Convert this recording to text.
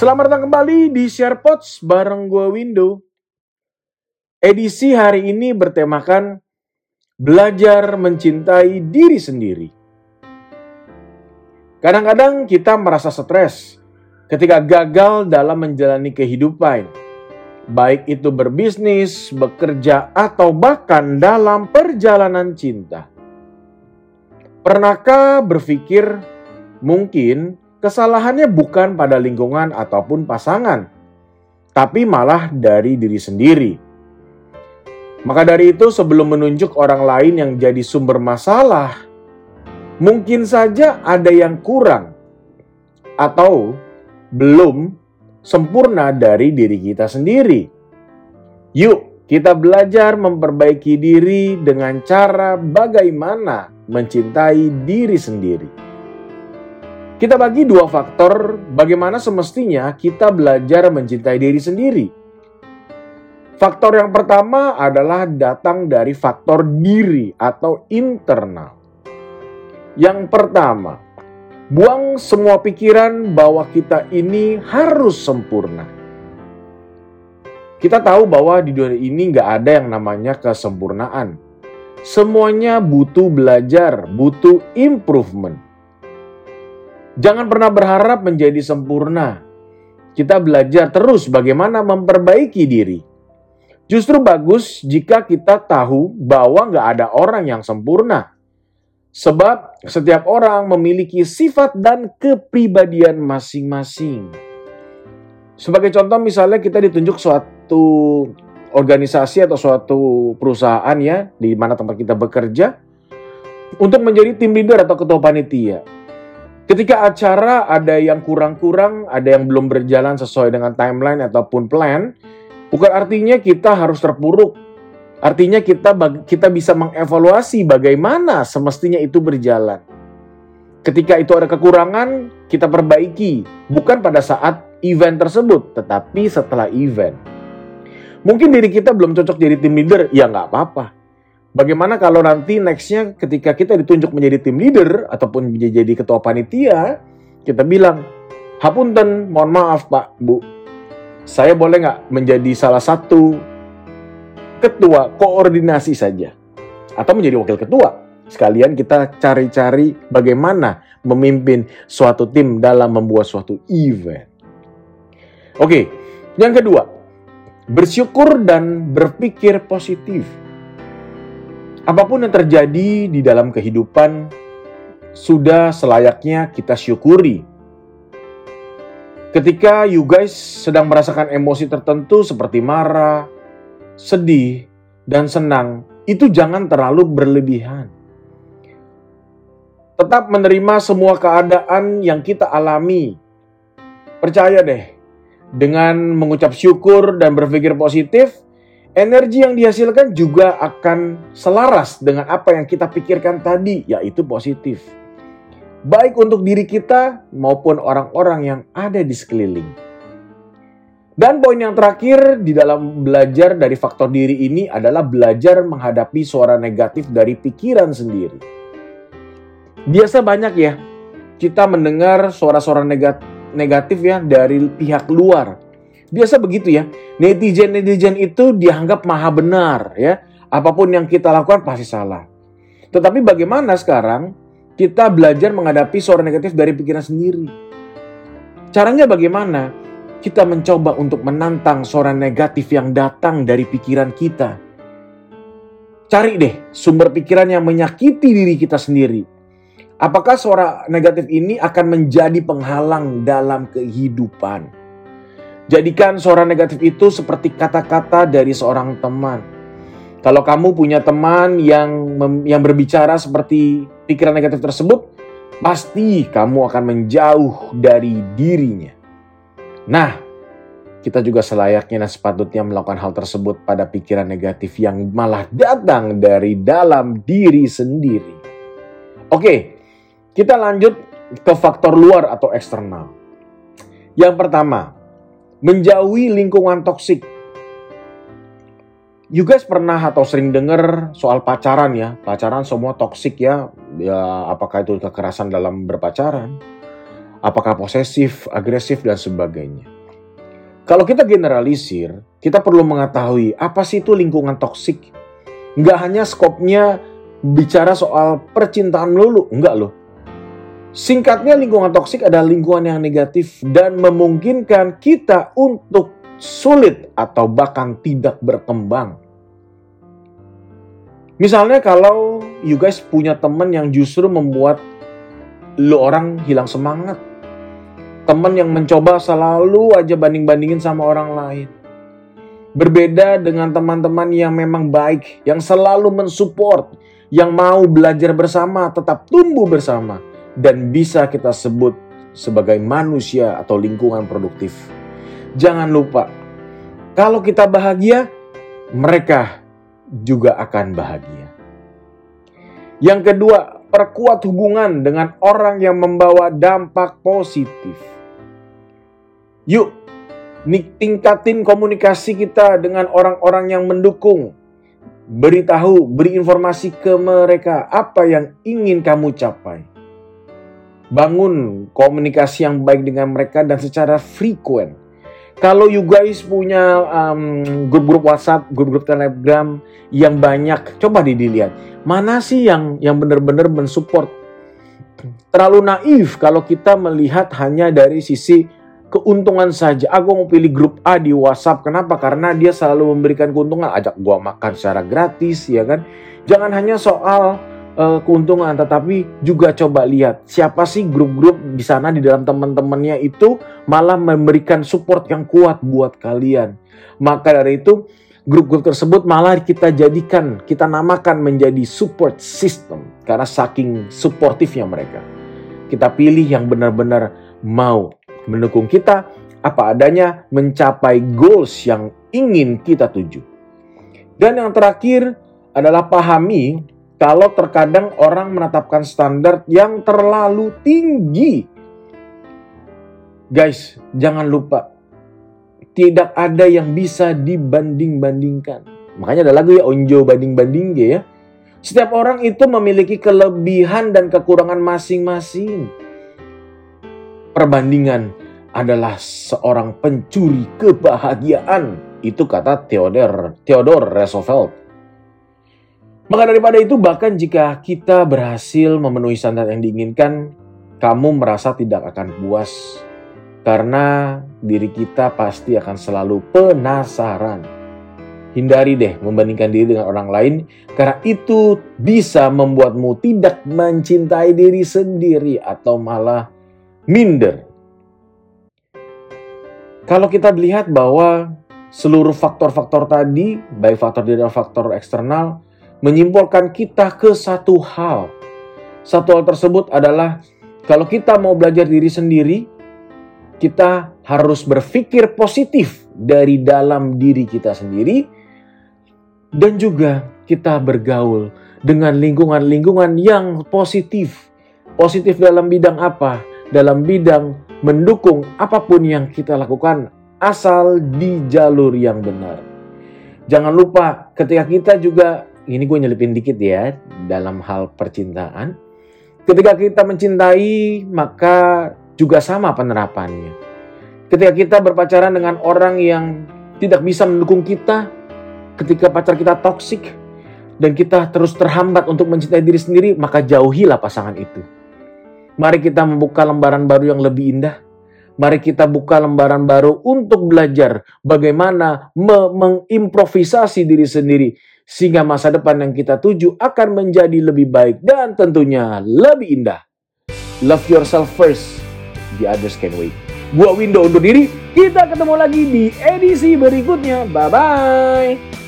Selamat datang kembali di SharePods bareng gue Window. Edisi hari ini bertemakan belajar mencintai diri sendiri. Kadang-kadang kita merasa stres ketika gagal dalam menjalani kehidupan, baik itu berbisnis, bekerja, atau bahkan dalam perjalanan cinta. Pernahkah berpikir mungkin kesalahannya bukan pada lingkungan ataupun pasangan, tapi malah dari diri sendiri? Maka dari itu, sebelum menunjuk orang lain yang jadi sumber masalah, mungkin saja ada yang kurang atau belum sempurna dari diri kita sendiri. Yuk, kita belajar memperbaiki diri dengan cara bagaimana mencintai diri sendiri. Kita bagi dua faktor bagaimana semestinya kita belajar mencintai diri sendiri. Faktor yang pertama adalah datang dari faktor diri atau internal. Yang pertama, buang semua pikiran bahwa kita ini harus sempurna. Kita tahu bahwa di dunia ini nggak ada yang namanya kesempurnaan. Semuanya butuh belajar, butuh improvement. Jangan pernah berharap menjadi sempurna. Kita belajar terus bagaimana memperbaiki diri. Justru bagus jika kita tahu bahwa nggak ada orang yang sempurna. Sebab setiap orang memiliki sifat dan kepribadian masing-masing. Sebagai contoh misalnya kita ditunjuk suatu organisasi atau suatu perusahaan ya di mana tempat kita bekerja untuk menjadi tim leader atau ketua panitia. Ketika acara ada yang kurang-kurang, ada yang belum berjalan sesuai dengan timeline ataupun plan, Bukan artinya kita harus terpuruk. Artinya kita kita bisa mengevaluasi bagaimana semestinya itu berjalan. Ketika itu ada kekurangan, kita perbaiki, bukan pada saat event tersebut, tetapi setelah event. Mungkin diri kita belum cocok jadi tim leader, ya nggak apa-apa. Bagaimana kalau nanti nextnya ketika kita ditunjuk menjadi tim leader ataupun menjadi ketua panitia, kita bilang, Hapunten, mohon maaf Pak, Bu, saya boleh nggak menjadi salah satu ketua koordinasi saja atau menjadi wakil ketua sekalian kita cari-cari bagaimana memimpin suatu tim dalam membuat suatu event. Oke, yang kedua, bersyukur dan berpikir positif. Apa pun yang terjadi di dalam kehidupan sudah selayaknya kita syukuri Ketika you guys sedang merasakan emosi tertentu seperti marah, sedih, dan senang, itu jangan terlalu berlebihan. Tetap menerima semua keadaan yang kita alami. Percaya deh, dengan mengucap syukur dan berpikir positif, energi yang dihasilkan juga akan selaras dengan apa yang kita pikirkan tadi, yaitu positif baik untuk diri kita maupun orang-orang yang ada di sekeliling. Dan poin yang terakhir di dalam belajar dari faktor diri ini adalah belajar menghadapi suara negatif dari pikiran sendiri. Biasa banyak ya kita mendengar suara-suara negatif ya dari pihak luar. Biasa begitu ya. Netizen-netizen itu dianggap maha benar ya. Apa pun yang kita lakukan pasti salah. Tetapi bagaimana sekarang kita belajar menghadapi suara negatif dari pikiran sendiri. Caranya bagaimana? Kita mencoba untuk menantang suara negatif yang datang dari pikiran kita. Cari deh sumber pikiran yang menyakiti diri kita sendiri. Apakah suara negatif ini akan menjadi penghalang dalam kehidupan? Jadikan suara negatif itu seperti kata-kata dari seorang teman kalau kamu punya teman yang yang berbicara seperti pikiran negatif tersebut, pasti kamu akan menjauh dari dirinya. Nah, kita juga selayaknya dan sepatutnya melakukan hal tersebut pada pikiran negatif yang malah datang dari dalam diri sendiri. Oke, kita lanjut ke faktor luar atau eksternal. Yang pertama, menjauhi lingkungan toksik You guys pernah atau sering dengar soal pacaran ya? Pacaran semua toksik ya. Ya apakah itu kekerasan dalam berpacaran? apakah posesif, agresif, dan sebagainya. Kalau kita generalisir, kita perlu mengetahui apa sih itu lingkungan toksik. Nggak hanya skopnya bicara soal percintaan lulu, enggak loh. Singkatnya lingkungan toksik adalah lingkungan yang negatif dan memungkinkan kita untuk sulit atau bahkan tidak berkembang. Misalnya kalau you guys punya teman yang justru membuat lo orang hilang semangat. Teman yang mencoba selalu aja banding-bandingin sama orang lain. Berbeda dengan teman-teman yang memang baik, yang selalu mensupport, yang mau belajar bersama, tetap tumbuh bersama, dan bisa kita sebut sebagai manusia atau lingkungan produktif. Jangan lupa, kalau kita bahagia, mereka juga akan bahagia. Yang kedua, perkuat hubungan dengan orang yang membawa dampak positif. Yuk, tingkatin komunikasi kita dengan orang-orang yang mendukung. Beritahu, beri informasi ke mereka apa yang ingin kamu capai. Bangun komunikasi yang baik dengan mereka dan secara frequent. Kalau you guys punya um, grup-grup WhatsApp, grup-grup Telegram yang banyak, coba dilihat mana sih yang yang benar-benar mensupport. Terlalu naif kalau kita melihat hanya dari sisi keuntungan saja. Aku mau pilih grup A di WhatsApp. Kenapa? Karena dia selalu memberikan keuntungan. Ajak gua makan secara gratis, ya kan? Jangan hanya soal uh, keuntungan, tetapi juga coba lihat siapa sih grup-grup di sana di dalam teman-temannya itu malah memberikan support yang kuat buat kalian. Maka dari itu grup-grup tersebut malah kita jadikan, kita namakan menjadi support system karena saking suportifnya mereka. Kita pilih yang benar-benar mau mendukung kita apa adanya mencapai goals yang ingin kita tuju. Dan yang terakhir adalah pahami kalau terkadang orang menetapkan standar yang terlalu tinggi. Guys, jangan lupa tidak ada yang bisa dibanding-bandingkan. Makanya ada lagu ya Onjo banding-banding ya. Setiap orang itu memiliki kelebihan dan kekurangan masing-masing. Perbandingan adalah seorang pencuri kebahagiaan. Itu kata Theodore Theodore Roosevelt. Maka daripada itu bahkan jika kita berhasil memenuhi standar yang diinginkan, kamu merasa tidak akan puas karena diri kita pasti akan selalu penasaran. Hindari deh membandingkan diri dengan orang lain karena itu bisa membuatmu tidak mencintai diri sendiri atau malah minder. Kalau kita melihat bahwa seluruh faktor-faktor tadi, baik faktor diri dan faktor eksternal, menyimpulkan kita ke satu hal. Satu hal tersebut adalah kalau kita mau belajar diri sendiri, kita harus berpikir positif dari dalam diri kita sendiri dan juga kita bergaul dengan lingkungan-lingkungan yang positif. Positif dalam bidang apa? Dalam bidang mendukung apa pun yang kita lakukan asal di jalur yang benar. Jangan lupa ketika kita juga ini gue nyelipin dikit ya dalam hal percintaan. Ketika kita mencintai, maka juga sama penerapannya. Ketika kita berpacaran dengan orang yang tidak bisa mendukung kita, ketika pacar kita toksik, dan kita terus terhambat untuk mencintai diri sendiri, maka jauhilah pasangan itu. Mari kita membuka lembaran baru yang lebih indah. Mari kita buka lembaran baru untuk belajar bagaimana mengimprovisasi diri sendiri sehingga masa depan yang kita tuju akan menjadi lebih baik dan tentunya lebih indah. Love yourself first, the others can wait. Gua Window undur diri, kita ketemu lagi di edisi berikutnya. Bye-bye.